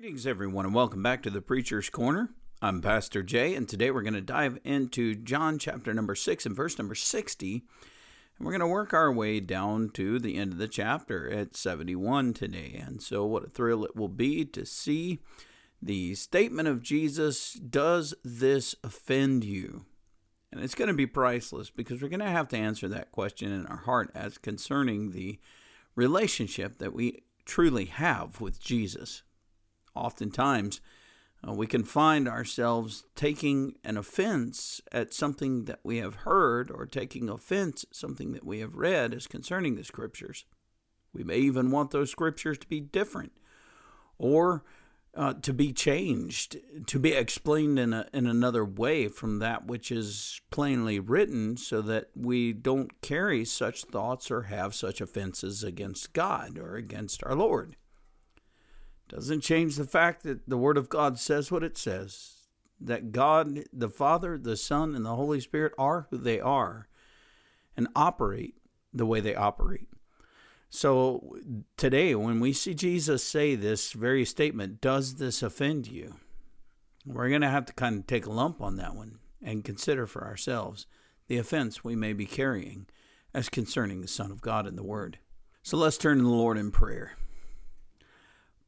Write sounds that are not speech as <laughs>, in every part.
Greetings, everyone, and welcome back to the Preacher's Corner. I'm Pastor J, and today we're going to dive into John chapter number 6 and verse number 60. And we're going to work our way down to the end of the chapter at 71 today. And so, what a thrill it will be to see the statement of Jesus Does this offend you? And it's going to be priceless because we're going to have to answer that question in our heart as concerning the relationship that we truly have with Jesus oftentimes uh, we can find ourselves taking an offense at something that we have heard or taking offense at something that we have read as concerning the scriptures. We may even want those scriptures to be different or uh, to be changed, to be explained in, a, in another way from that which is plainly written, so that we don't carry such thoughts or have such offenses against God or against our Lord. Doesn't change the fact that the Word of God says what it says that God, the Father, the Son, and the Holy Spirit are who they are and operate the way they operate. So today, when we see Jesus say this very statement, does this offend you? We're going to have to kind of take a lump on that one and consider for ourselves the offense we may be carrying as concerning the Son of God and the Word. So let's turn to the Lord in prayer.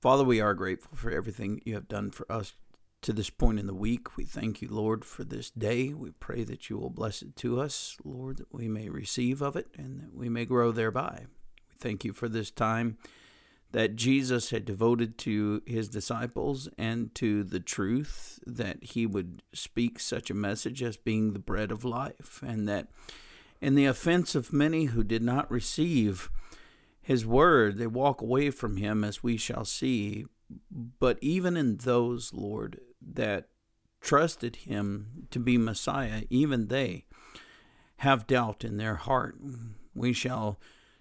Father, we are grateful for everything you have done for us to this point in the week. We thank you, Lord, for this day. We pray that you will bless it to us, Lord, that we may receive of it and that we may grow thereby. We thank you for this time that Jesus had devoted to his disciples and to the truth that he would speak such a message as being the bread of life, and that in the offense of many who did not receive, his word, they walk away from him, as we shall see. But even in those, Lord, that trusted him to be Messiah, even they have doubt in their heart. We shall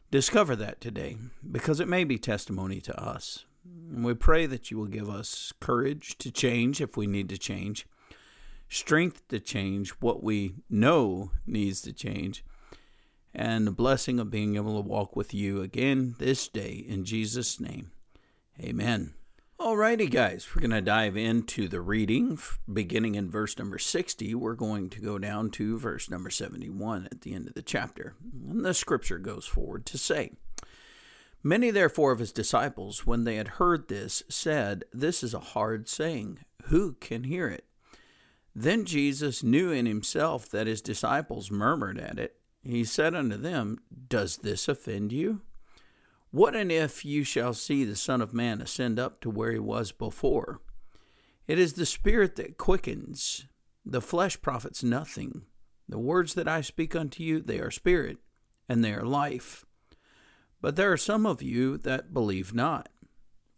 discover that today because it may be testimony to us. And we pray that you will give us courage to change if we need to change, strength to change what we know needs to change, and the blessing of being able to walk with you again this day in Jesus' name. Amen. Alrighty, guys, we're going to dive into the reading beginning in verse number 60. We're going to go down to verse number 71 at the end of the chapter. And the scripture goes forward to say, Many therefore of his disciples, when they had heard this, said, This is a hard saying. Who can hear it? Then Jesus knew in himself that his disciples murmured at it. He said unto them, Does this offend you? What and if you shall see the Son of Man ascend up to where he was before? It is the Spirit that quickens, the flesh profits nothing. The words that I speak unto you, they are spirit, and they are life. But there are some of you that believe not.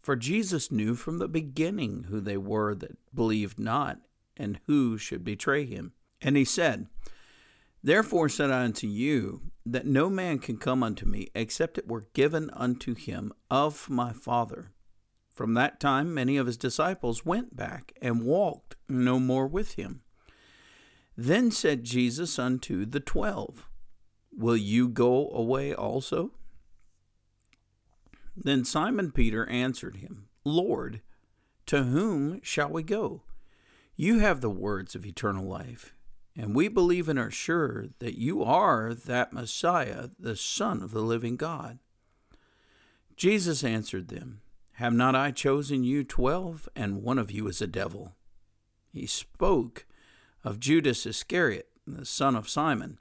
For Jesus knew from the beginning who they were that believed not, and who should betray him. And he said, Therefore said I unto you, that no man can come unto me, except it were given unto him of my Father. From that time many of his disciples went back and walked no more with him. Then said Jesus unto the twelve, Will you go away also? Then Simon Peter answered him, Lord, to whom shall we go? You have the words of eternal life and we believe and are sure that you are that Messiah, the Son of the living God. Jesus answered them, Have not I chosen you twelve, and one of you is a devil? He spoke of Judas Iscariot, the son of Simon,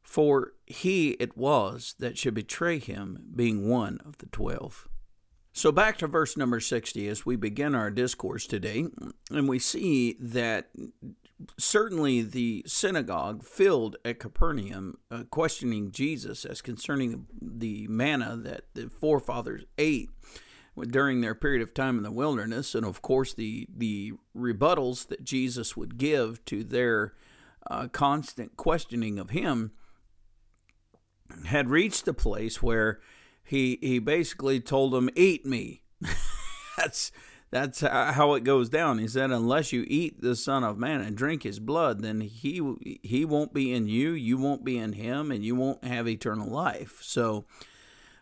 for he it was that should betray him, being one of the twelve. So, back to verse number 60 as we begin our discourse today, and we see that certainly the synagogue filled at Capernaum, uh, questioning Jesus as concerning the manna that the forefathers ate during their period of time in the wilderness, and of course the the rebuttals that Jesus would give to their uh, constant questioning of him had reached a place where he he basically told them, "Eat me." <laughs> That's that's how it goes down. He said, "Unless you eat the Son of Man and drink His blood, then he he won't be in you, you won't be in him, and you won't have eternal life." So,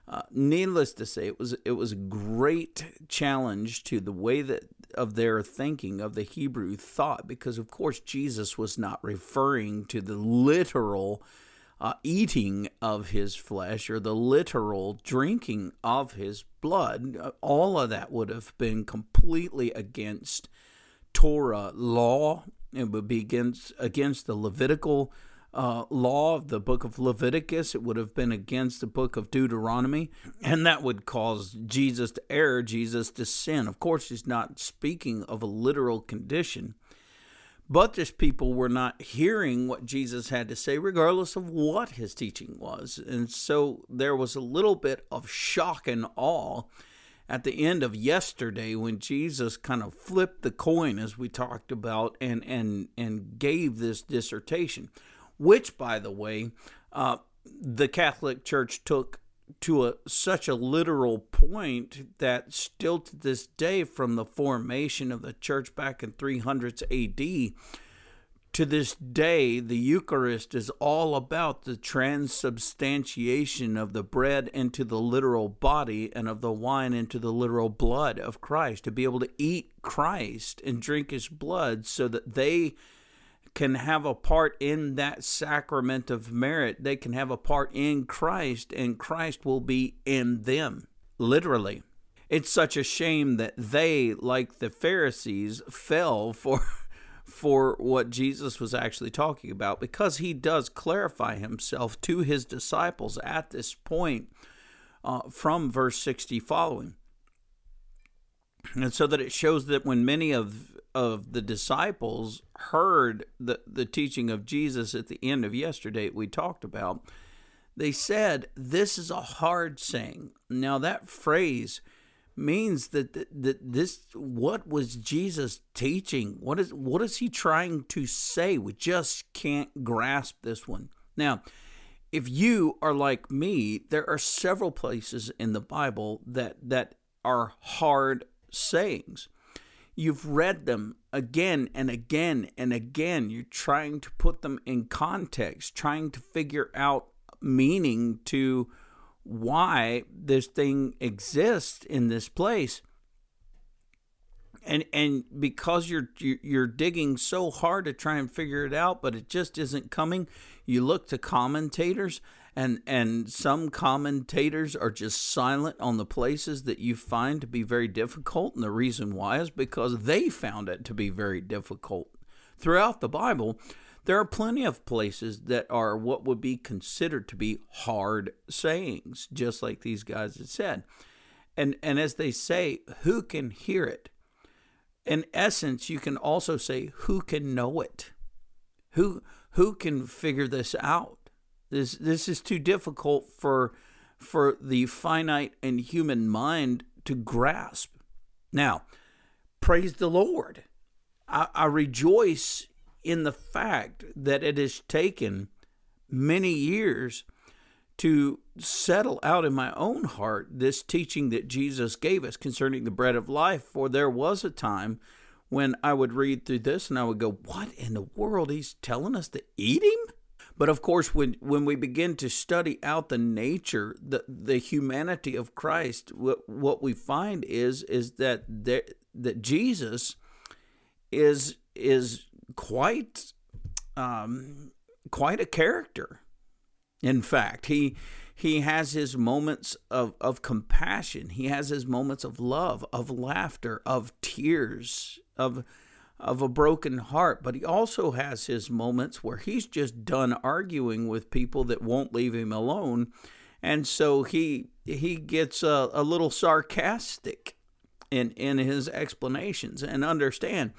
Uh, needless to say, it was it was a great challenge to the way that of their thinking of the Hebrew thought, because of course Jesus was not referring to the literal uh, eating of his flesh or the literal drinking of his blood. Uh, all of that would have been completely against Torah law. It would be against against the Levitical uh, law of the book of Leviticus. It would have been against the book of Deuteronomy, and that would cause Jesus to err, Jesus to sin. Of course, he's not speaking of a literal condition, but these people were not hearing what Jesus had to say, regardless of what his teaching was. And so there was a little bit of shock and awe at the end of yesterday when Jesus kind of flipped the coin as we talked about and and and gave this dissertation which, by the way, uh, the Catholic Church took to a, such a literal point that still to this day, from the formation of the church back in 300s AD, to this day, the Eucharist is all about the transubstantiation of the bread into the literal body and of the wine into the literal blood of Christ. To be able to eat Christ and drink his blood so that they can have a part in that sacrament of merit. They can have a part in Christ, and Christ will be in them, literally. It's such a shame that they, like the Pharisees, fell for. <laughs> For what Jesus was actually talking about, because he does clarify himself to his disciples at this point uh, from verse 60 following. And so that it shows that when many of of the disciples heard the, the teaching of Jesus at the end of yesterday we talked about, they said, This is a hard saying. Now, that phrase means that, that, that this what was Jesus teaching? What is what is he trying to say? We just can't grasp this one. Now, if you are like me, there are several places in the Bible that that are hard sayings. You've read them again and again and again. You're trying to put them in context, trying to figure out meaning to why this thing exists in this place. And and because you're you're digging so hard to try and figure it out, but it just isn't coming, you look to commentators and and some commentators are just silent on the places that you find to be very difficult. And the reason why is because they found it to be very difficult. Throughout the bible there are plenty of places that are what would be considered to be hard sayings just like these guys had said. And and as they say who can hear it in essence you can also say who can know it who who can figure this out this this is too difficult for for the finite and human mind to grasp. Now, praise the Lord. I, I rejoice in the fact that it has taken many years to settle out in my own heart this teaching that Jesus gave us concerning the bread of life. For there was a time when I would read through this and I would go, What in the world? He's telling us to eat him? But of course, when, when we begin to study out the nature, the, the humanity of Christ, what, what we find is is that there, that Jesus is is quite um, quite a character. In fact, he he has his moments of, of compassion. He has his moments of love, of laughter, of tears, of of a broken heart, but he also has his moments where he's just done arguing with people that won't leave him alone. And so he he gets a, a little sarcastic in in his explanations and understand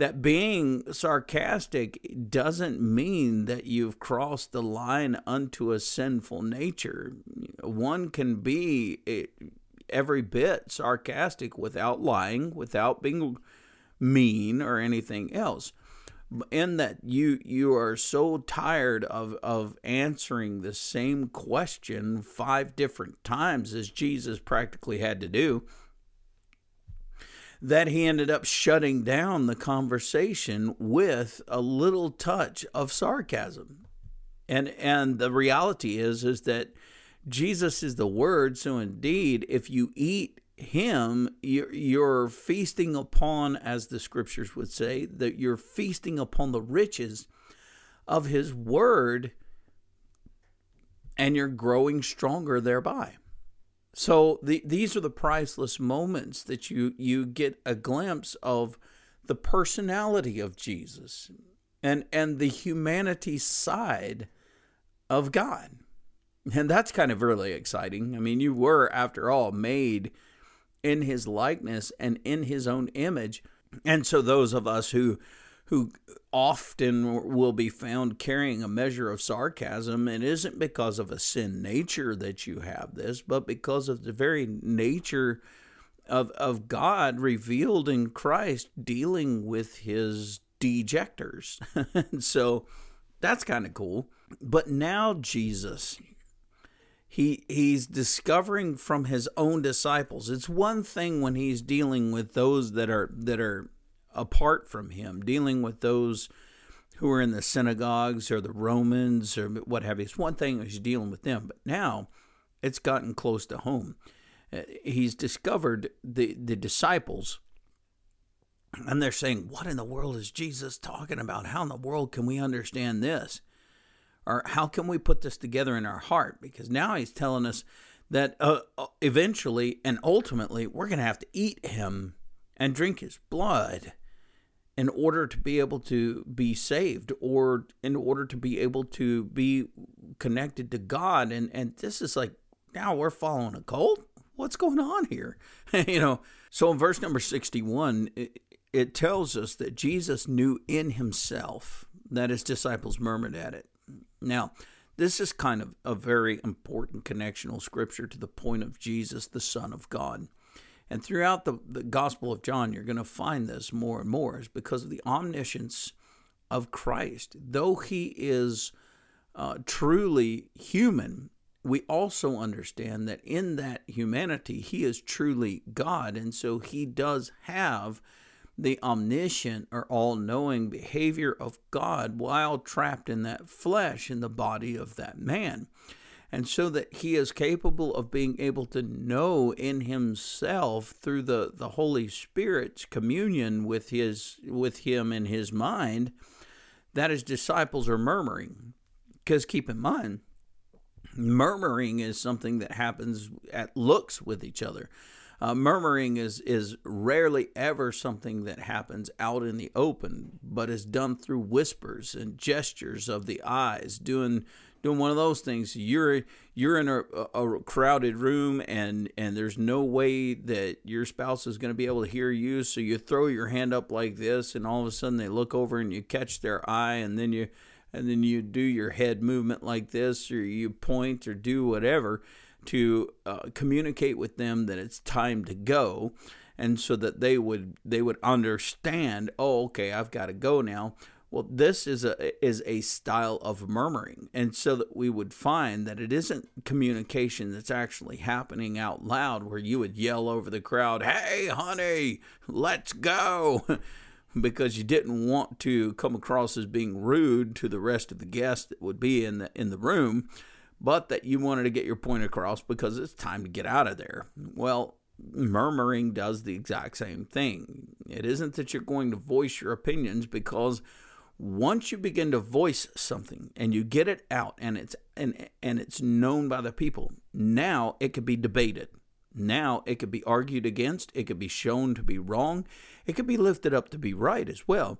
that being sarcastic doesn't mean that you've crossed the line unto a sinful nature. One can be eh, every bit sarcastic without lying, without being mean or anything else in that you you are so tired of of answering the same question five different times as Jesus practically had to do that he ended up shutting down the conversation with a little touch of sarcasm and and the reality is is that Jesus is the Word. So indeed, if you eat him, you're, you're feasting upon, as the scriptures would say, that you're feasting upon the riches of his word and you're growing stronger thereby. So the, these are the priceless moments that you you get a glimpse of the personality of Jesus and and the humanity side of God. And that's kind of really exciting. I mean, you were after all made in his likeness and in his own image. And so those of us who who often will be found carrying a measure of sarcasm, it isn't because of a sin nature that you have this, but because of the very nature of of God revealed in Christ dealing with his dejectors. <laughs> and so that's kind of cool. But now Jesus he he's discovering from his own disciples. It's one thing when he's dealing with those that are that are apart from him, dealing with those who are in the synagogues or the Romans or what have you. It's one thing he's dealing with them, but now it's gotten close to home. Uh, he's discovered the the disciples and they're saying, What in the world is Jesus talking about? How in the world can we understand this? or how can we put this together in our heart? Because now he's telling us that uh, uh eventually and ultimately we're going to have to eat him and drink his blood in order to be able to be saved or in order to be able to be connected to God. And, and this is like, now we're following a cult? What's going on here? <laughs> you know, so in verse number 61, it, it tells us that Jesus knew in himself that his disciples murmured at it. Now, this is kind of a very important connectional scripture to the point of Jesus, the Son of God. And throughout the, the Gospel of John, you're going to find this more and more, is because of the omniscience of Christ. Though he is uh, truly human, we also understand that in that humanity, he is truly God. And so he does have the omniscient or all knowing behavior of God while trapped in that flesh in the body of that man. And so that he is capable of being able to know in himself through the, the Holy Spirit's communion with his with him in his mind that his disciples are murmuring. Because keep in mind, murmuring is something that happens at looks with each other. Uh, murmuring is is rarely ever something that happens out in the open, but is done through whispers and gestures of the eyes, doing doing one of those things. You're you're in a, a crowded room and and there's no way that your spouse is going to be able to hear you, so you throw your hand up like this, and all of a sudden they look over and you catch their eye, and then you and then you do your head movement like this, or you point or do whatever to uh, communicate with them that it's time to go. And so that they would they would understand oh okay I've got to go now well this is a is a style of murmuring and so that we would find that it isn't communication that's actually happening out loud where you would yell over the crowd hey honey let's go <laughs> because you didn't want to come across as being rude to the rest of the guests that would be in the in the room but that you wanted to get your point across because it's time to get out of there. Well, murmuring does the exact same thing. It isn't that you're going to voice your opinions because once you begin to voice something and you get it out and it's and and it's known by the people, now it could be debated. Now it could be argued against, it could be shown to be wrong, it could be lifted up to be right as well.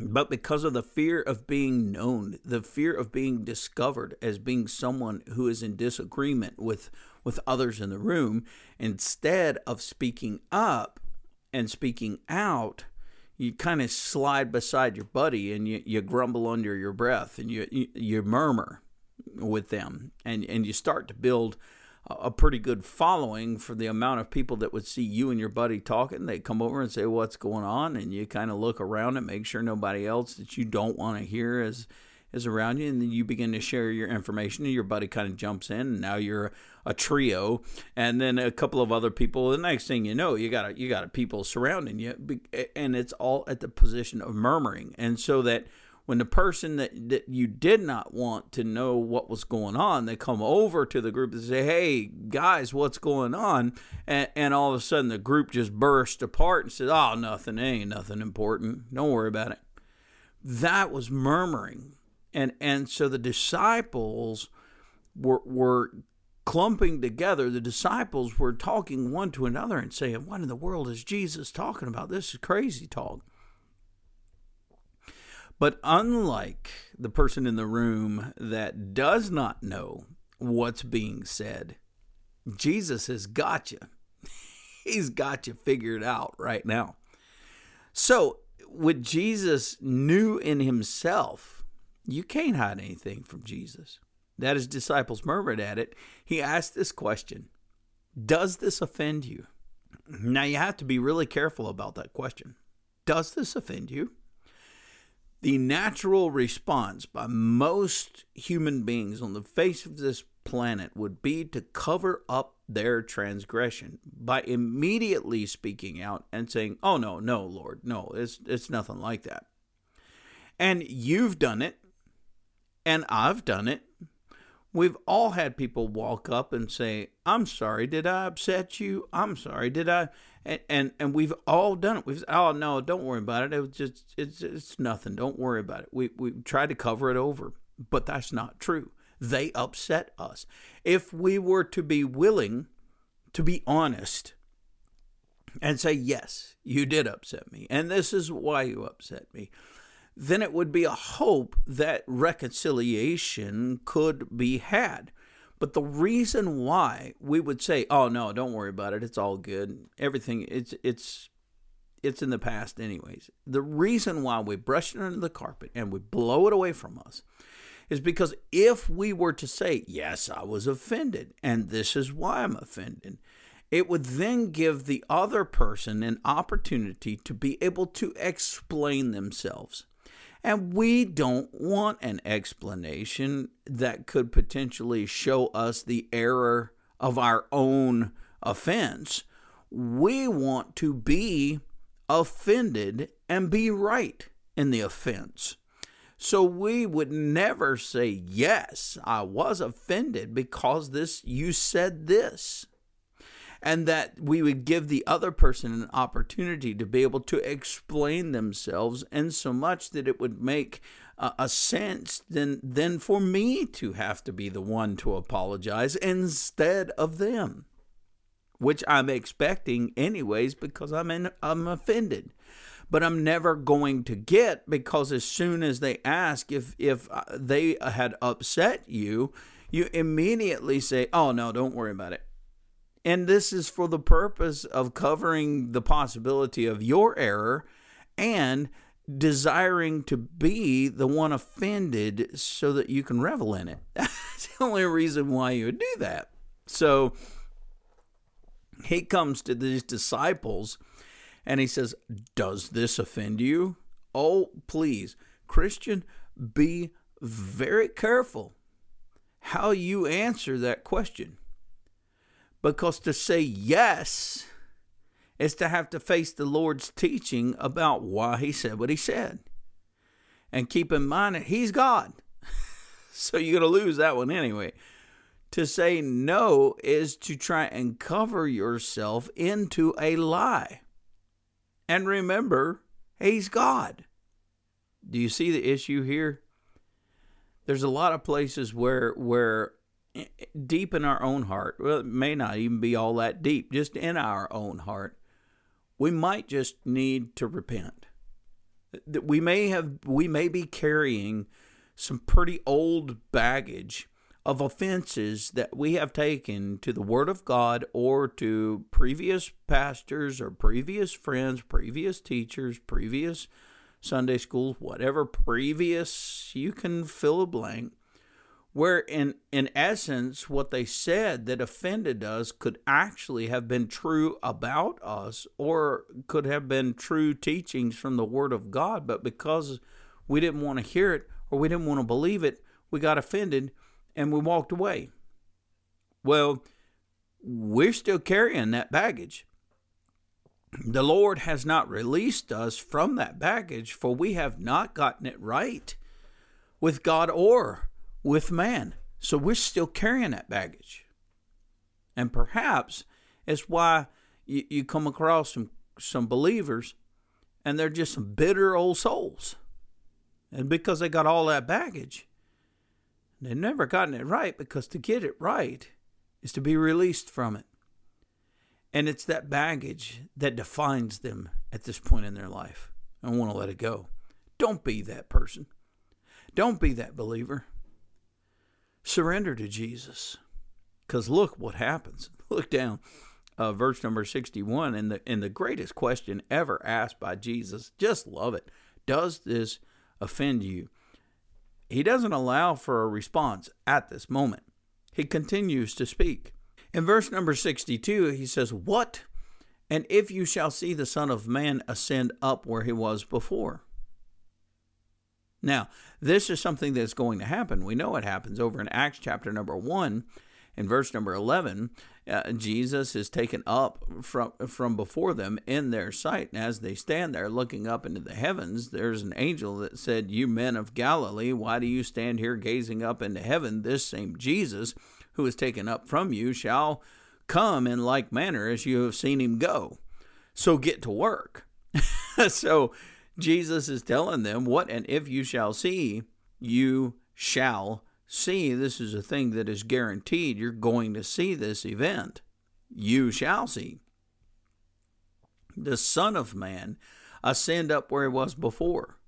But because of the fear of being known, the fear of being discovered as being someone who is in disagreement with, with others in the room, instead of speaking up and speaking out, you kind of slide beside your buddy and you, you grumble under your breath and you, you, you murmur with them and, and you start to build a pretty good following for the amount of people that would see you and your buddy talking. They come over and say, "What's going on?" And you kind of look around and make sure nobody else that you don't want to hear is is around you, and then you begin to share your information. And your buddy kind of jumps in, and now you're a trio, and then a couple of other people. The next thing you know, you got a, you got a people surrounding you, and it's all at the position of murmuring, and so that when the person that, that you did not want to know what was going on, they come over to the group and say, Hey, guys, what's going on? And, and all of a sudden the group just burst apart and says, Oh, nothing, ain't nothing important. Don't worry about it. That was murmuring. And, and so the disciples were, were clumping together. The disciples were talking one to another and saying, What in the world is Jesus talking about? This is crazy talk. But unlike the person in the room that does not know what's being said, Jesus has got you. <laughs> He's got you figured out right now. So, what Jesus knew in himself, you can't hide anything from Jesus. That his disciples murmured at it. He asked this question Does this offend you? Now, you have to be really careful about that question. Does this offend you? The natural response by most human beings on the face of this planet would be to cover up their transgression by immediately speaking out and saying, "Oh no, no, Lord, no, it's it's nothing like that." And you've done it, and I've done it. We've all had people walk up and say, "I'm sorry, did I upset you? I'm sorry, did I?" and, and and we've all done it. We've oh no, don't worry about it. It was just it's it's nothing. Don't worry about it. We we tried to cover it over, but that's not true. They upset us. If we were to be willing to be honest and say yes, you did upset me, and this is why you upset me, then it would be a hope that reconciliation could be had. But the reason why we would say, "Oh no, don't worry about it. It's all good. Everything it's it's it's in the past anyways." The reason why we brush it under the carpet and we blow it away from us is because if we were to say, "Yes, I was offended and this is why I'm offended," it would then give the other person an opportunity to be able to explain themselves. And we don't want an explanation that could potentially show us the error of our own offense. We want to be offended and be right in the offense. So we would never say, Yes, I was offended because this, you said this and that we would give the other person an opportunity to be able to explain themselves in so much that it would make uh, a sense than than for me to have to be the one to apologize instead of them which I'm expecting anyways because I'm in, I'm offended. But I'm never going to get because as soon as they ask if if uh, they had upset you you immediately say oh no don't worry about it and this is for the purpose of covering the possibility of your error and desiring to be the one offended so that you can revel in it. <laughs> That's the only reason why you would do that. So he comes to these disciples and he says, Does this offend you? Oh, please, Christian, be very careful how you answer that question. Because to say yes is to have to face the Lord's teaching about why he said what he said. And keep in mind that he's God. <laughs> so you're going to lose that one anyway. To say no is to try and cover yourself into a lie. And remember, he's God. Do you see the issue here? There's a lot of places where where deep in our own heart, well, it may not even be all that deep, just in our own heart, we might just need to repent. That we may have, we may be carrying some pretty old baggage of offenses that we have taken to the Word of God or to previous pastors or previous friends, previous teachers, previous Sunday schools, whatever previous, you can fill a blank where in in essence what they said that offended us could actually have been true about us or could have been true teachings from the word of God. But because we didn't want to hear it or we didn't want to believe it we got offended and we walked away. Well we're still carrying that baggage. The Lord has not released us from that baggage, for we have not gotten it right with God or with man. So we're still carrying that baggage. And perhaps it's why you, you come across some, some believers and they're just some bitter old souls. And because they got all that baggage, they've never gotten it right because to get it right is to be released from it. And it's that baggage that defines them at this point in their life. I want to let it go. Don't be that person. Don't be that believer. Surrender to Jesus. Because look what happens. <laughs> Look down, uh, verse number 61, and the, and the greatest question ever asked by Jesus. Just love it. Does this offend you? He doesn't allow for a response at this moment. He continues to speak. In verse number 62, he says, What? And if you shall see the Son of Man ascend up where he was before. Now, this is something that's going to happen. We know it happens over in Acts chapter number 1 in verse number 11. Uh, Jesus is taken up from from before them in their sight, and as they stand there looking up into the heavens, there's an angel that said, "You men of Galilee, why do you stand here gazing up into heaven? This same Jesus who is taken up from you shall come in like manner as you have seen him go. So get to work. <laughs> so Jesus is telling them, What and if you shall see, you shall see. This is a thing that is guaranteed. You're going to see this event. You shall see. The Son of Man ascend up where he was before.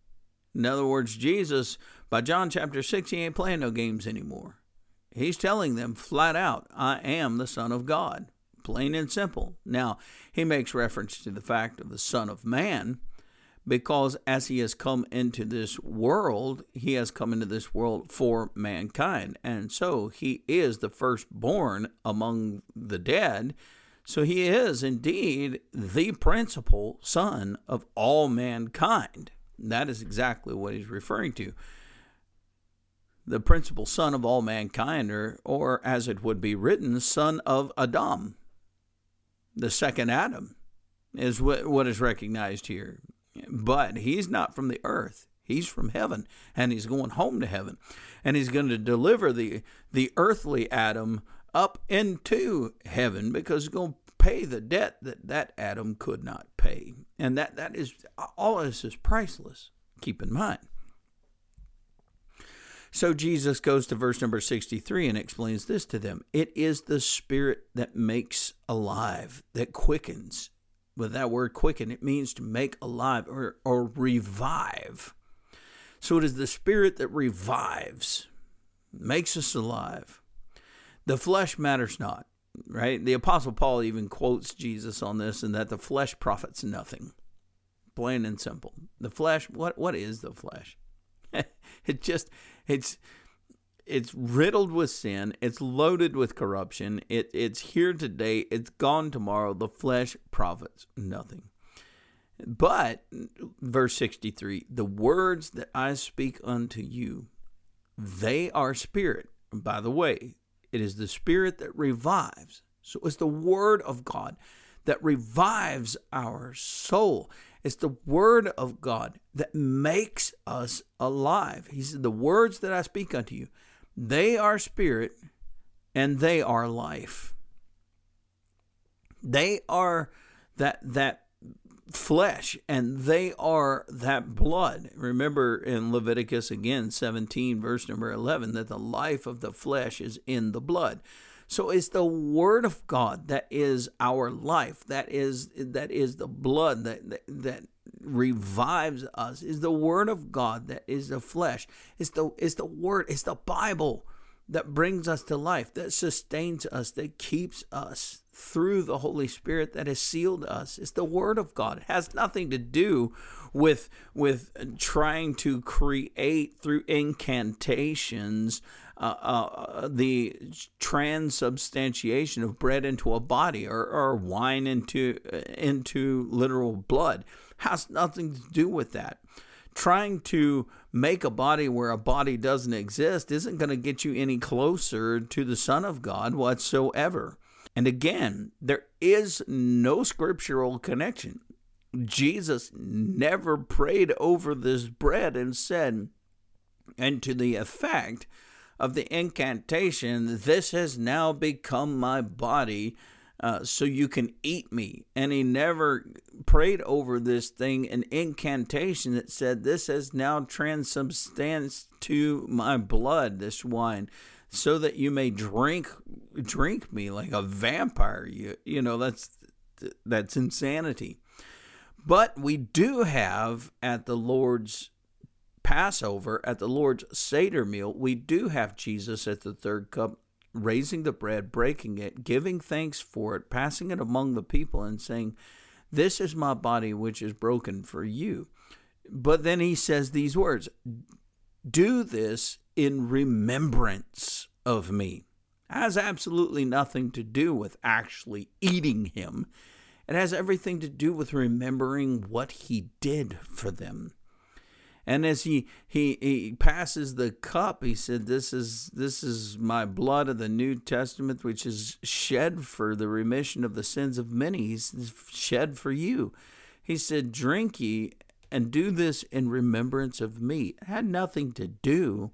In other words, Jesus, by John chapter 6, he ain't playing no games anymore. He's telling them flat out, I am the Son of God, plain and simple. Now, he makes reference to the fact of the Son of Man because as he has come into this world, he has come into this world for mankind. And so he is the firstborn among the dead. So he is indeed the principal son of all mankind. That is exactly what he's referring to the principal son of all mankind, or, or as it would be written, son of Adam. The second Adam is what, what is recognized here. But he's not from the earth. He's from heaven, and he's going home to heaven. And he's going to deliver the, the earthly Adam up into heaven because he's going to pay the debt that that Adam could not pay. And that, that is, all this is priceless. Keep in mind. So Jesus goes to verse number 63 and explains this to them It is the Spirit that makes alive, that quickens. With that word quicken, it means to make alive or, or revive. So it is the Spirit that revives, makes us alive. The flesh matters not, right? The Apostle Paul even quotes Jesus on this and that the flesh profits nothing. Plain and simple. The flesh, what, what is the flesh? <laughs> it just it's it's riddled with sin. It's loaded with corruption. It, it's here today. It's gone tomorrow. The flesh profits nothing. But, verse 63 the words that I speak unto you, they are spirit. by the way, it is the spirit that revives. So it's the word of God that revives our soul. It's the word of God that makes us alive. He said, The words that I speak unto you, they are spirit and they are life. They are that that flesh and they are that blood. Remember in Leviticus again 17 verse number 11 that the life of the flesh is in the blood. So it's the word of God that is our life. That is that is the blood that that, that revives us. Is the word of God that is the flesh. It's the it's the word, it's the Bible that brings us to life, that sustains us, that keeps us through the Holy Spirit that has sealed us. It's the Word of God. It has nothing to do with with trying to create through incantations uh, uh, the transubstantiation of bread into a body or, or wine into into literal blood has nothing to do with that trying to make a body where a body doesn't exist isn't going to get you any closer to the son of god whatsoever And again, there is no scriptural connection. Jesus never prayed over this bread and said, and to the effect of the incantation, This has now become my body, uh, so you can eat me. And he never prayed over this thing an incantation that said, This has now transubstanced to my blood, this wine, so that you may drink drink me like a vampire. You, you know, that's that's insanity. But we do have at the Lord's Passover, at the Lord's Seder meal, we do have Jesus at the third cup raising the bread, breaking it, giving thanks for it, passing it among the people, and saying, This is my body which is broken for you. But then he says these words Do this in remembrance of me. Has absolutely nothing to do with actually eating him. It has everything to do with remembering what he did for them. And as he, he he passes the cup, he said, "This is this is my blood of the New Testament, which is shed for the remission of the sins of many. He's shed for you." He said, "Drink ye and do this in remembrance of me." It had nothing to do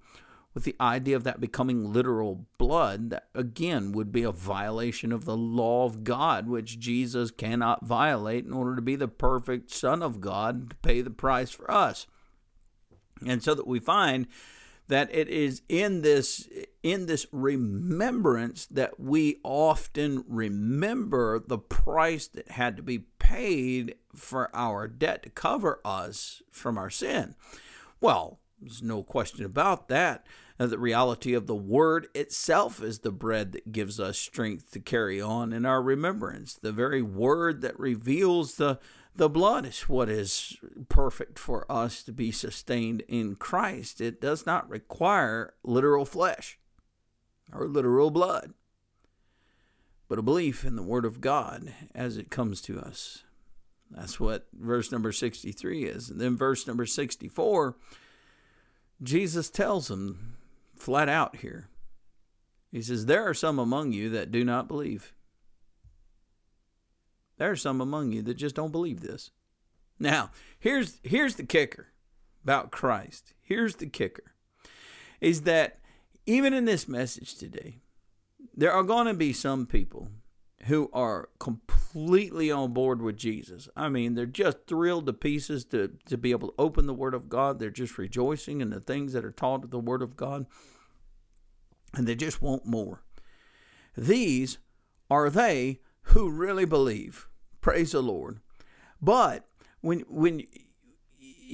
with the idea of that becoming literal blood, that again would be a violation of the law of God, which Jesus cannot violate in order to be the perfect Son of God to pay the price for us. And so that we find that it is in this in this remembrance that we often remember the price that had to be paid for our debt to cover us from our sin. Well, there's no question about that uh, the reality of the Word itself is the bread that gives us strength to carry on in our remembrance. The very Word that reveals the, the blood is what is perfect for us to be sustained in Christ. It does not require literal flesh or literal blood, but a belief in the Word of God as it comes to us. That's what verse number 63 is. And then verse number 64, Jesus tells them flat out here. He says, There are some among you that do not believe. There are some among you that just don't believe this. Now, here's here's the kicker about Christ. Here's the kicker. Is that even in this message today, there are going to be some people who are completely on board with Jesus. I mean, they're just thrilled to pieces to, to be able to open the Word of God. They're just rejoicing in the things that are taught of the Word of God, and they just want more. These are they who really believe. Praise the Lord. But when when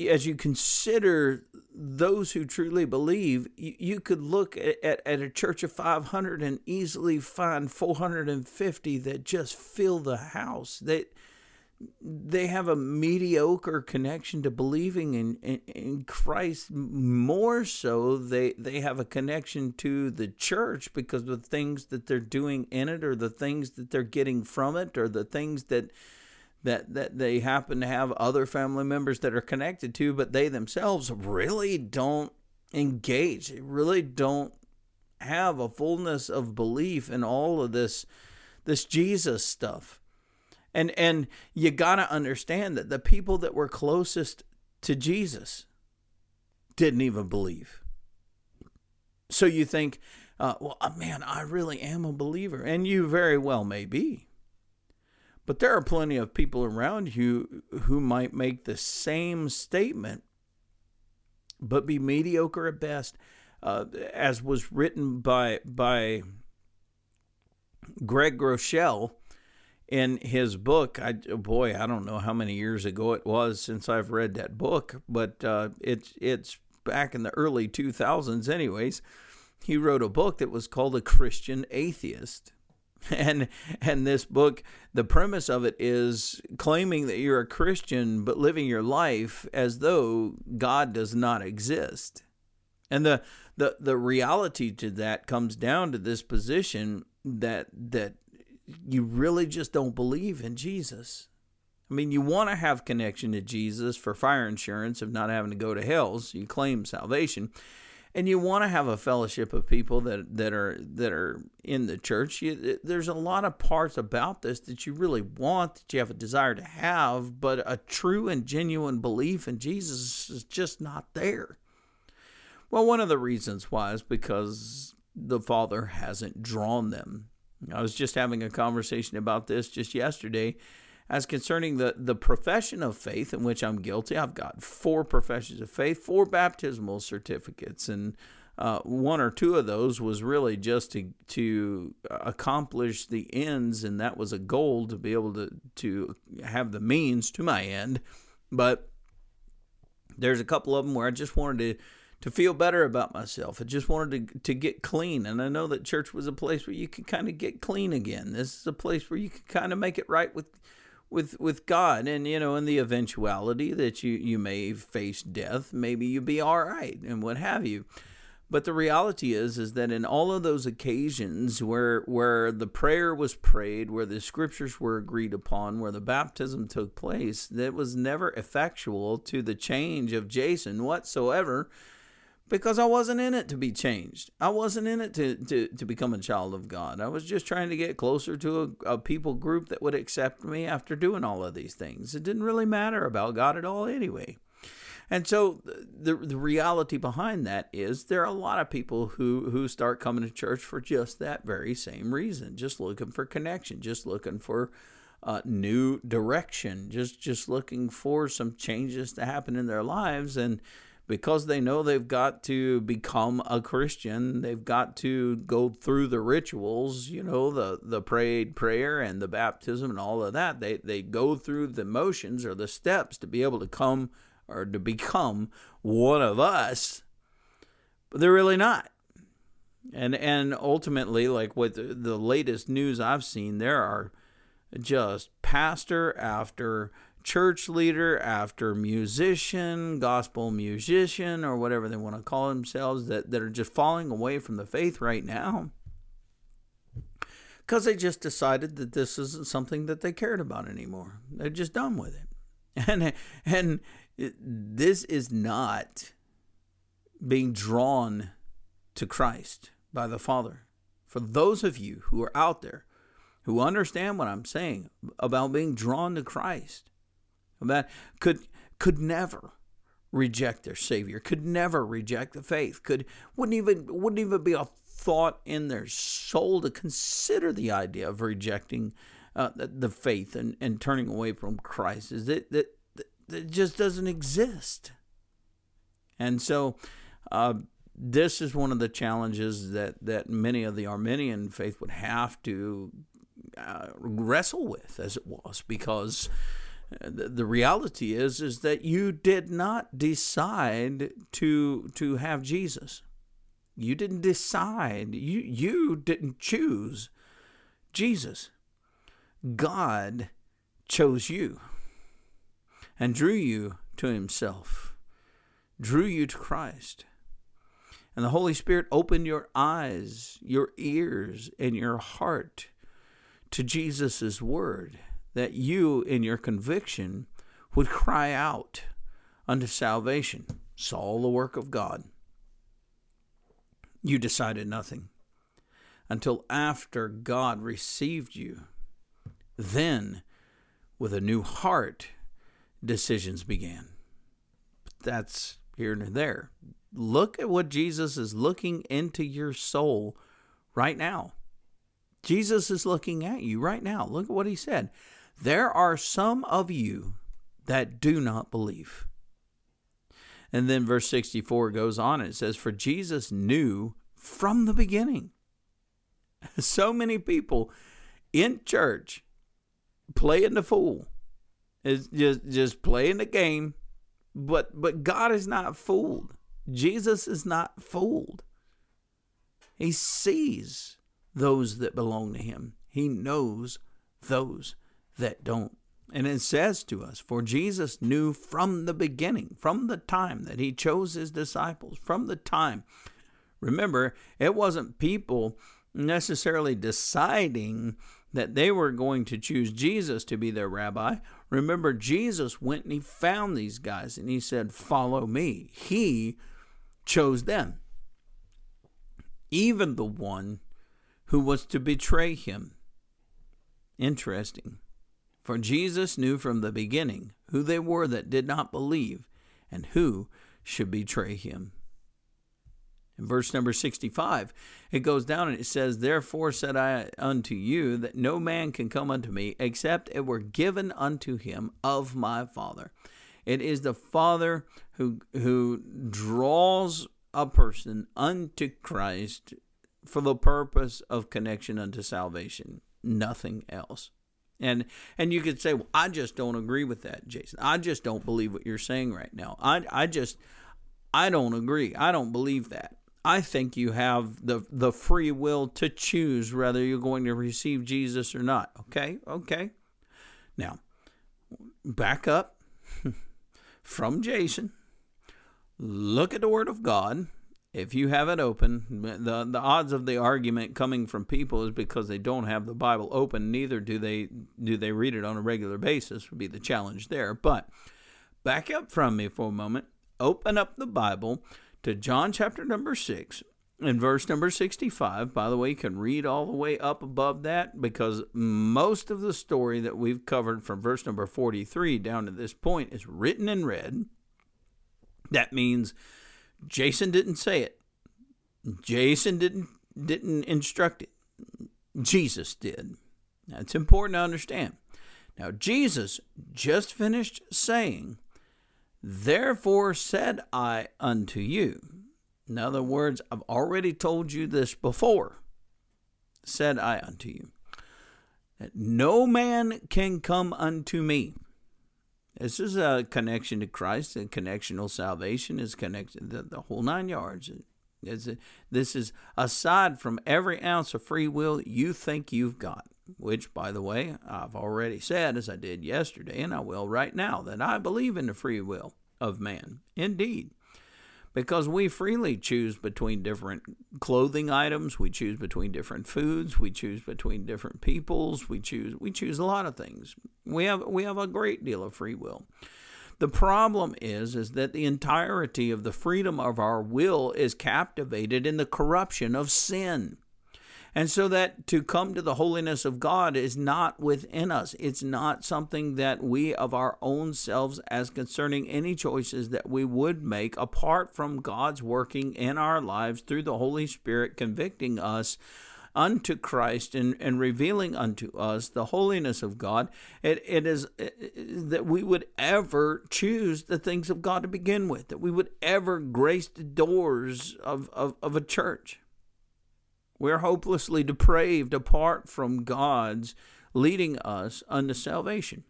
as you consider those who truly believe, you, you could look at, at, at, a church of 500 and easily find 450 that just fill the house. They, they have a mediocre connection to believing in, in, in, Christ. More so, they, they have a connection to the church because the things that they're doing in it, or the things that they're getting from it, or the things that that that they happen to have other family members that are connected to, but they themselves really don't engage. They really don't have a fullness of belief in all of this this Jesus stuff. And and you got to understand that the people that were closest to Jesus didn't even believe. So you think, uh, well, man, I really am a believer, and you very well may be. But there are plenty of people around you who might make the same statement, but be mediocre at best, uh, as was written by by Craig Groeschel in his book. I boy, I don't know how many years ago it was since I've read that book, but uh, it's it's back in the early 2000s, anyways. He wrote a book that was called A Christian Atheist <laughs> and and this book the premise of it is claiming that you're a christian but living your life as though god does not exist and the the the reality to that comes down to this position that that you really just don't believe in jesus i mean you want to have connection to jesus for fire insurance of not having to go to hell so you claim salvation and you want to have a fellowship of people that that are that are in the church. You, there's a lot of parts about this that you really want, that you have a desire to have, but a true and genuine belief in Jesus is just not there. Well, one of the reasons why is because the Father hasn't drawn them. I was just having a conversation about this just yesterday as concerning the, the profession of faith in which I'm guilty, I've got four professions of faith, four baptismal certificates, and uh, one or two of those was really just to to accomplish the ends, and that was a goal to be able to to have the means to my end. But there's a couple of them where I just wanted to to feel better about myself. I just wanted to to get clean, and I know that church was a place where you could kind of get clean again. This is a place where you could kind of make it right with with with God and you know in the eventuality that you you may face death maybe you be all right and what have you but the reality is is that in all of those occasions where where the prayer was prayed where the scriptures were agreed upon where the baptism took place that was never effectual to the change of Jason whatsoever because I wasn't in it to be changed. I wasn't in it to, to, to become a child of God. I was just trying to get closer to a, a, people group that would accept me after doing all of these things. It didn't really matter about God at all anyway. And so the the reality behind that is there are a lot of people who who start coming to church for just that very same reason, just looking for connection, just looking for uh, new direction, just just looking for some changes to happen in their lives and because they know they've got to become a Christian, they've got to go through the rituals, you know, the the prayed prayer and the baptism and all of that. They they go through the motions or the steps to be able to come or to become one of us. But they're really not. And and ultimately like with the, the latest news I've seen, there are just pastor after church leader, after musician, gospel musician, or whatever they want to call themselves, that, that are just falling away from the faith right now because they just decided that this isn't something that they cared about anymore. They're just done with it. <laughs> And, and this is not being drawn to Christ by the Father. For those of you who are out there who understand what I'm saying about being drawn to Christ, that could could never reject their savior could never reject the faith could wouldn't even wouldn't even be a thought in their soul to consider the idea of rejecting uh, the, the, faith and, and turning away from Christ. Is that that, that just doesn't exist. And so uh, this is one of the challenges that that many of the Arminian faith would have to uh, wrestle with as it was because the reality is is that you did not decide to to have Jesus. You didn't decide. You you didn't choose Jesus. God chose you and drew you to himself. Drew you to Christ. And the Holy Spirit opened your eyes, your ears, and your heart to Jesus' word that you, in your conviction, would cry out unto salvation. Saw the work of God. You decided nothing until after God received you. Then, with a new heart, decisions began. But that's here and there. Look at what Jesus is looking into your soul right now. Jesus is looking at you right now. Look at what he said. There are some of you that do not believe. And then verse 64 goes on and it says, For Jesus knew from the beginning. <laughs> So many people in church playing the fool. It's just just playing the game. But but God is not fooled. Jesus is not fooled. He sees those that belong to him. He knows those that don't. And it says to us, For Jesus knew from the beginning, from the time that he chose his disciples, from the time. Remember, it wasn't people necessarily deciding that they were going to choose Jesus to be their rabbi. Remember, Jesus went and he found these guys and he said, Follow me. He chose them. even the one who was to betray him. Interesting. For Jesus knew from the beginning who they were that did not believe and who should betray him. In verse number 65, it goes down and it says, Therefore said I unto you that no man can come unto me except it were given unto him of my Father. It is the Father who, who draws a person unto Christ for the purpose of connection unto salvation, nothing else. And and you could say, well, I just don't agree with that, Jason. I just don't believe what you're saying right now. I I just I don't agree. I don't believe that. I think you have the the free will to choose whether you're going to receive Jesus or not. Okay? Okay. Now, back up <laughs> from Jason. Look at the word of God. If you have it open, the the odds of the argument coming from people is because they don't have the Bible open. Neither do they do they read it on a regular basis. Would be the challenge there. But back up from me for a moment. Open up the Bible to John chapter number 6 and verse number 65. By the way, you can read all the way up above that because most of the story that we've covered from verse number 43 down to this point is written in red. That means Jason didn't say it. Jason didn't didn't instruct it. Jesus did. That's important to understand. Now Jesus just finished saying Therefore said I unto you. In other words, I've already told you this before. Said I unto you, that no man can come unto me. This is a connection to Christ, a connectional salvation is connected the, the whole nine yards. It's a, this is aside from every ounce of free will you think you've got which, by the way, I've already said, as I did yesterday, and I will right now, that I believe in the free will of man. Indeed. Because we freely choose between different clothing items, we choose between different foods, we choose between different peoples, we choose we choose a lot of things. We have we have a great deal of free will. The problem is is that the entirety of the freedom of our will is captivated in the corruption of sin. And so that to come to the holiness of God is not within us. It's not something that we of our own selves, as concerning any choices that we would make apart from God's working in our lives through the Holy Spirit convicting us unto Christ and, and revealing unto us the holiness of God, it, it is it, that we would ever choose the things of God to begin with, that we would ever grace the doors of, of, of a church. We're hopelessly depraved apart from God's leading us unto salvation.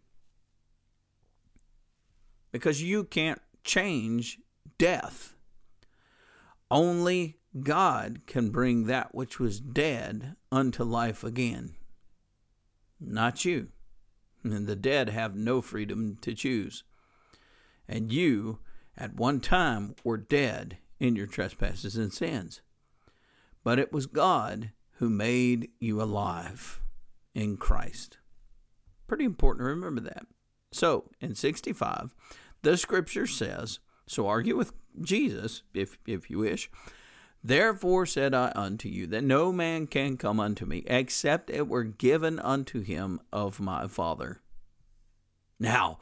Because you can't change death. Only God can bring that which was dead unto life again. Not you. And the dead have no freedom to choose. And you, at one time, were dead in your trespasses and sins but it was God who made you alive in Christ. Pretty important to remember that. So, in 65, the scripture says, so argue with Jesus if, if you wish. Therefore said I unto you that no man can come unto me except it were given unto him of my Father. Now,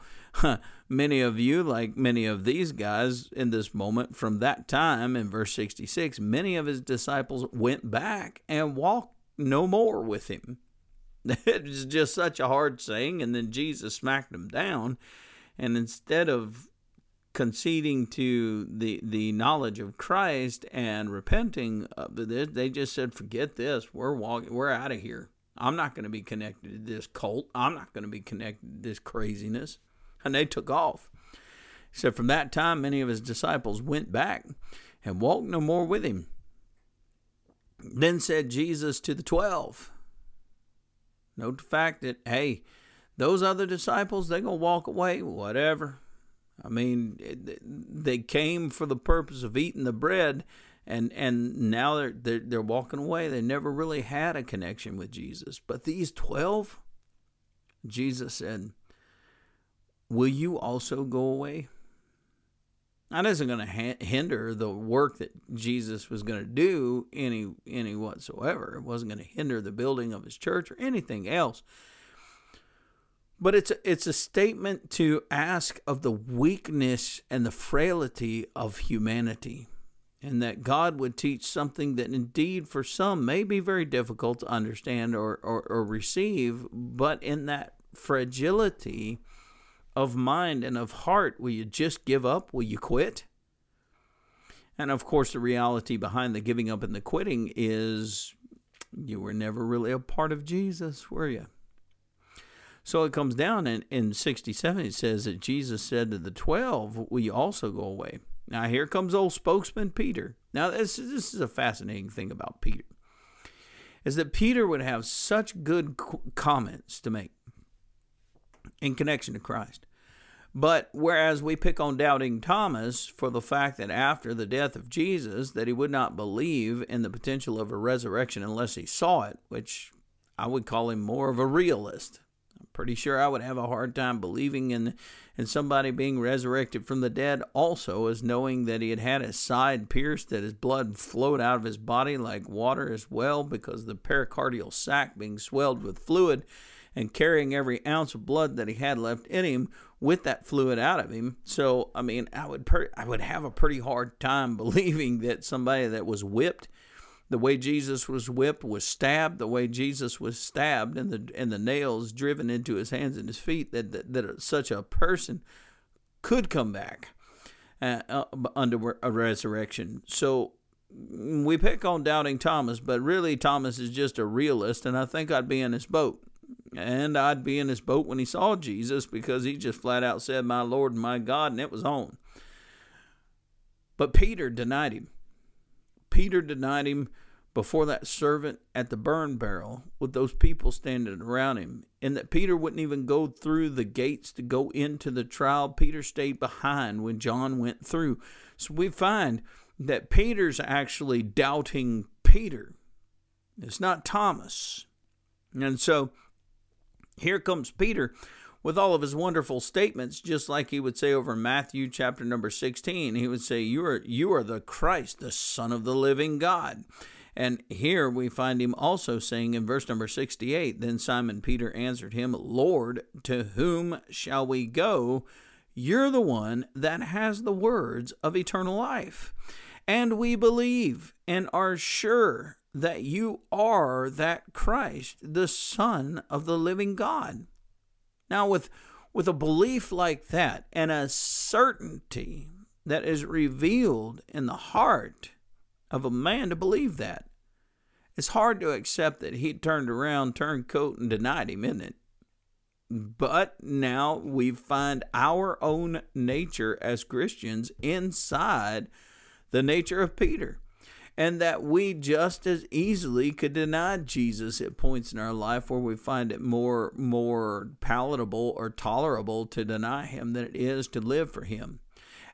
many of you, like many of these guys in this moment from that time in verse 66, many of his disciples went back and walked no more with him. <laughs> It was just such a hard saying, and then Jesus smacked them down. And instead of conceding to the the knowledge of Christ and repenting of this, they just said, "Forget this. We're walking. We're out of here. I'm not going to be connected to this cult. I'm not going to be connected to this craziness." And they took off. So from that time, many of his disciples went back and walked no more with him. Then said Jesus to the twelve, Note the fact that, hey, those other disciples, they're going to walk away, whatever. I mean, they came for the purpose of eating the bread, and and now they're, they're they're walking away. They never really had a connection with Jesus. But these twelve, Jesus said, Will you also go away? That isn't going to ha- hinder the work that Jesus was going to do any any whatsoever. It wasn't going to hinder the building of his church or anything else. But it's a, it's a statement to ask of the weakness and the frailty of humanity, and that God would teach something that indeed for some may be very difficult to understand or, or, or receive, but in that fragility of mind and of heart, will you just give up? Will you quit? And of course, the reality behind the giving up and the quitting is you were never really a part of Jesus, were you? So it comes down in, in 67, it says that Jesus said to the 12, Will you also go away? Now, here comes old spokesman Peter. Now, this, this is a fascinating thing about Peter, is that Peter would have such good comments to make in connection to Christ. But whereas we pick on doubting Thomas for the fact that after the death of Jesus that he would not believe in the potential of a resurrection unless he saw it, which I would call him more of a realist. I'm pretty sure I would have a hard time believing in in somebody being resurrected from the dead also as knowing that he had had his side pierced that his blood flowed out of his body like water as well because the pericardial sac being swelled with fluid and carrying every ounce of blood that he had left in him with that fluid out of him. So, I mean, I would per- I would have a pretty hard time <laughs> believing that somebody that was whipped, the way Jesus was whipped, was stabbed, the way Jesus was stabbed, and the and the nails driven into his hands and his feet, that that, that such a person could come back uh, uh, under a resurrection. So we pick on doubting Thomas, but really Thomas is just a realist, and I think I'd be in his boat. And I'd be in his boat when he saw Jesus because he just flat out said, My Lord and my God, and it was on. But Peter denied him. Peter denied him before that servant at the burn barrel with those people standing around him, and that Peter wouldn't even go through the gates to go into the trial. Peter stayed behind when John went through. So we find that Peter's actually doubting Peter. It's not Thomas. And so here comes Peter with all of his wonderful statements, just like he would say over Matthew chapter number 16. He would say, You are, you are the Christ, the Son of the living God. And here we find him also saying in verse number 68 Then Simon Peter answered him, Lord, to whom shall we go? You're the one that has the words of eternal life. And we believe and are sure that you are that Christ, the Son of the living God. Now, with, with a belief like that and a certainty that is revealed in the heart of a man to believe that, it's hard to accept that he turned around, turned coat, and denied him, isn't it? But now we find our own nature as Christians inside the nature of Peter and that we just as easily could deny Jesus at points in our life where we find it more more palatable or tolerable to deny him than it is to live for him.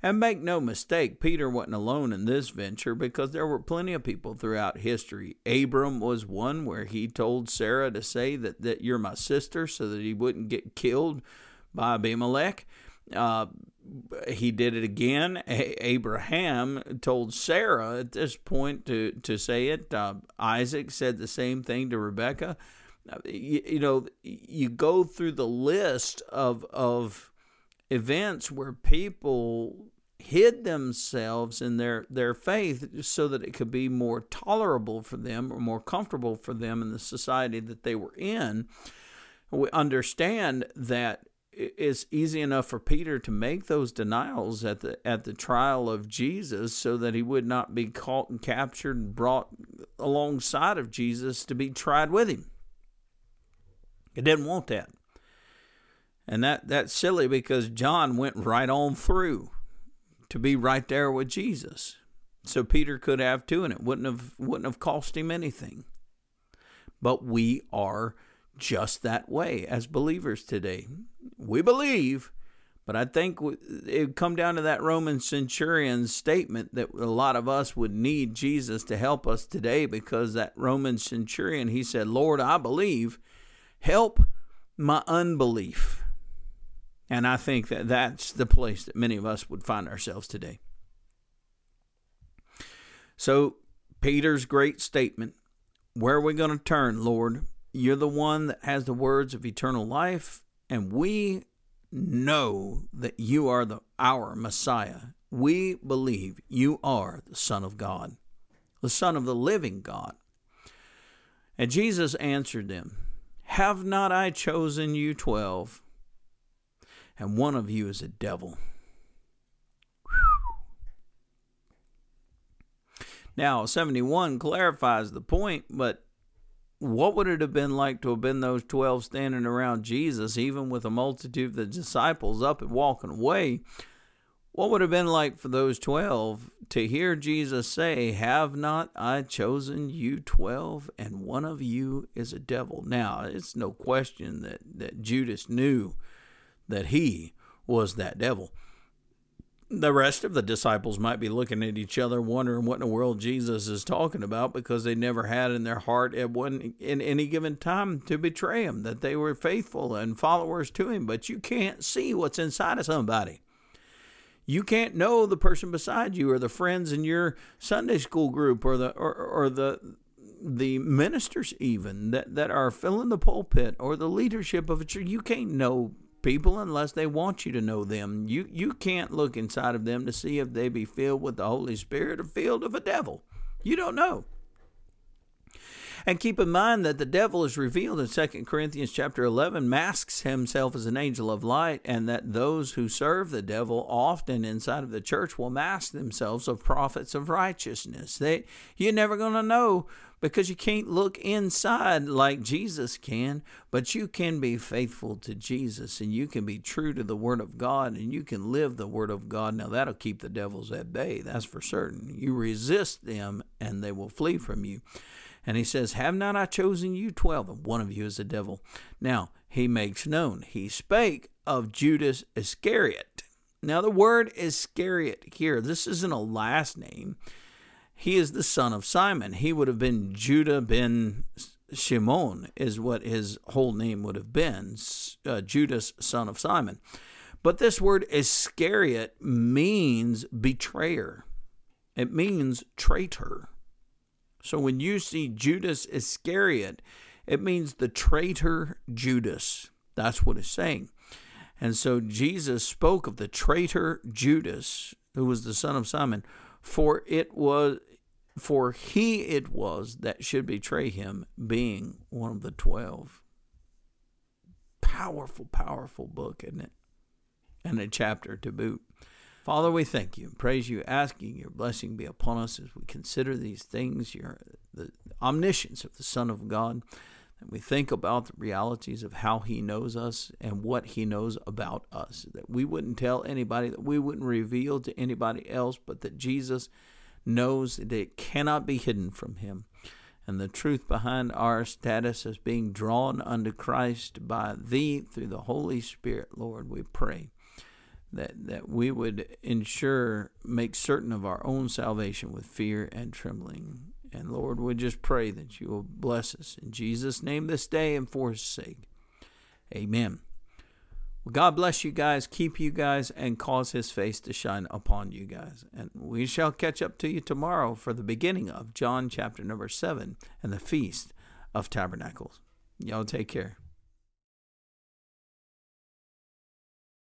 And make no mistake, Peter wasn't alone in this venture because there were plenty of people throughout history. Abram was one where he told Sarah to say that, that you're my sister so that he wouldn't get killed by Abimelech. Uh, he did it again. Abraham told Sarah at this point to, to say it. Uh, Isaac said the same thing to Rebekah. Uh, you, you, know, you go through the list of, of events where people hid themselves in their, their faith so that it could be more tolerable for them or more comfortable for them in the society that they were in. We understand that it's easy enough for Peter to make those denials at the at the trial of Jesus so that he would not be caught and captured and brought alongside of Jesus to be tried with him. He didn't want that. And that that's silly because John went right on through to be right there with Jesus. So Peter could have too and it wouldn't have wouldn't have cost him anything. But we are just that way as believers today. We believe, but I think it would come down to that Roman centurion's statement that a lot of us would need Jesus to help us today because that Roman centurion, he said, Lord, I believe, help my unbelief. And I think that that's the place that many of us would find ourselves today. So, Peter's great statement where are we going to turn, Lord? You're the one that has the words of eternal life, and we know that you are the our Messiah. We believe you are the Son of God, the Son of the living God. And Jesus answered them, Have not I chosen you twelve? And one of you is a devil. Now, 71 clarifies the point, but what would it have been like to have been those 12 standing around Jesus, even with a multitude of the disciples up and walking away? What would have been like for those 12 to hear Jesus say, Have not I chosen you 12, and one of you is a devil? Now, it's no question that, that Judas knew that he was that devil the rest of the disciples might be looking at each other, wondering what in the world Jesus is talking about because they never had in their heart at one in any given time to betray him, that they were faithful and followers to him. But you can't see what's inside of somebody. You can't know the person beside you or the friends in your Sunday school group or the or, or the the ministers even that, that are filling the pulpit or the leadership of a church. You can't know people unless they want you to know them. You you can't look inside of them to see if they be filled with the Holy Spirit or filled of a devil. You don't know. And keep in mind that the devil is revealed in 2 Corinthians chapter 11 masks himself as an angel of light and that those who serve the devil often inside of the church will mask themselves of prophets of righteousness. They you're never going to know because you can't look inside like Jesus can, but you can be faithful to Jesus and you can be true to the Word of God and you can live the Word of God. Now, that'll keep the devils at bay, that's for certain. You resist them and they will flee from you. And he says, Have not I chosen you twelve? And one of you is a devil. Now, he makes known, he spake of Judas Iscariot. Now, the word Iscariot here, this isn't a last name. He is the son of Simon. He would have been Judah ben Shimon, is what his whole name would have been, uh, Judas, son of Simon. But this word Iscariot means betrayer, it means traitor. So when you see Judas Iscariot, it means the traitor Judas. That's what it's saying. And so Jesus spoke of the traitor Judas, who was the son of Simon, for it was for he it was that should betray him, being one of the twelve. Powerful, powerful book, isn't it? And a chapter to boot. Father, we thank you and praise you, asking your blessing be upon us as we consider these things, your the omniscience of the Son of God, and we think about the realities of how he knows us and what he knows about us. That we wouldn't tell anybody, that we wouldn't reveal to anybody else, but that Jesus knows that it cannot be hidden from him. And the truth behind our status as being drawn unto Christ by thee through the Holy Spirit, Lord, we pray that, that we would ensure, make certain of our own salvation with fear and trembling. And Lord, we just pray that you will bless us in Jesus' name this day and for his sake. Amen. Well, God bless you guys, keep you guys, and cause his face to shine upon you guys. And we shall catch up to you tomorrow for the beginning of John chapter number seven and the Feast of Tabernacles. Y'all take care.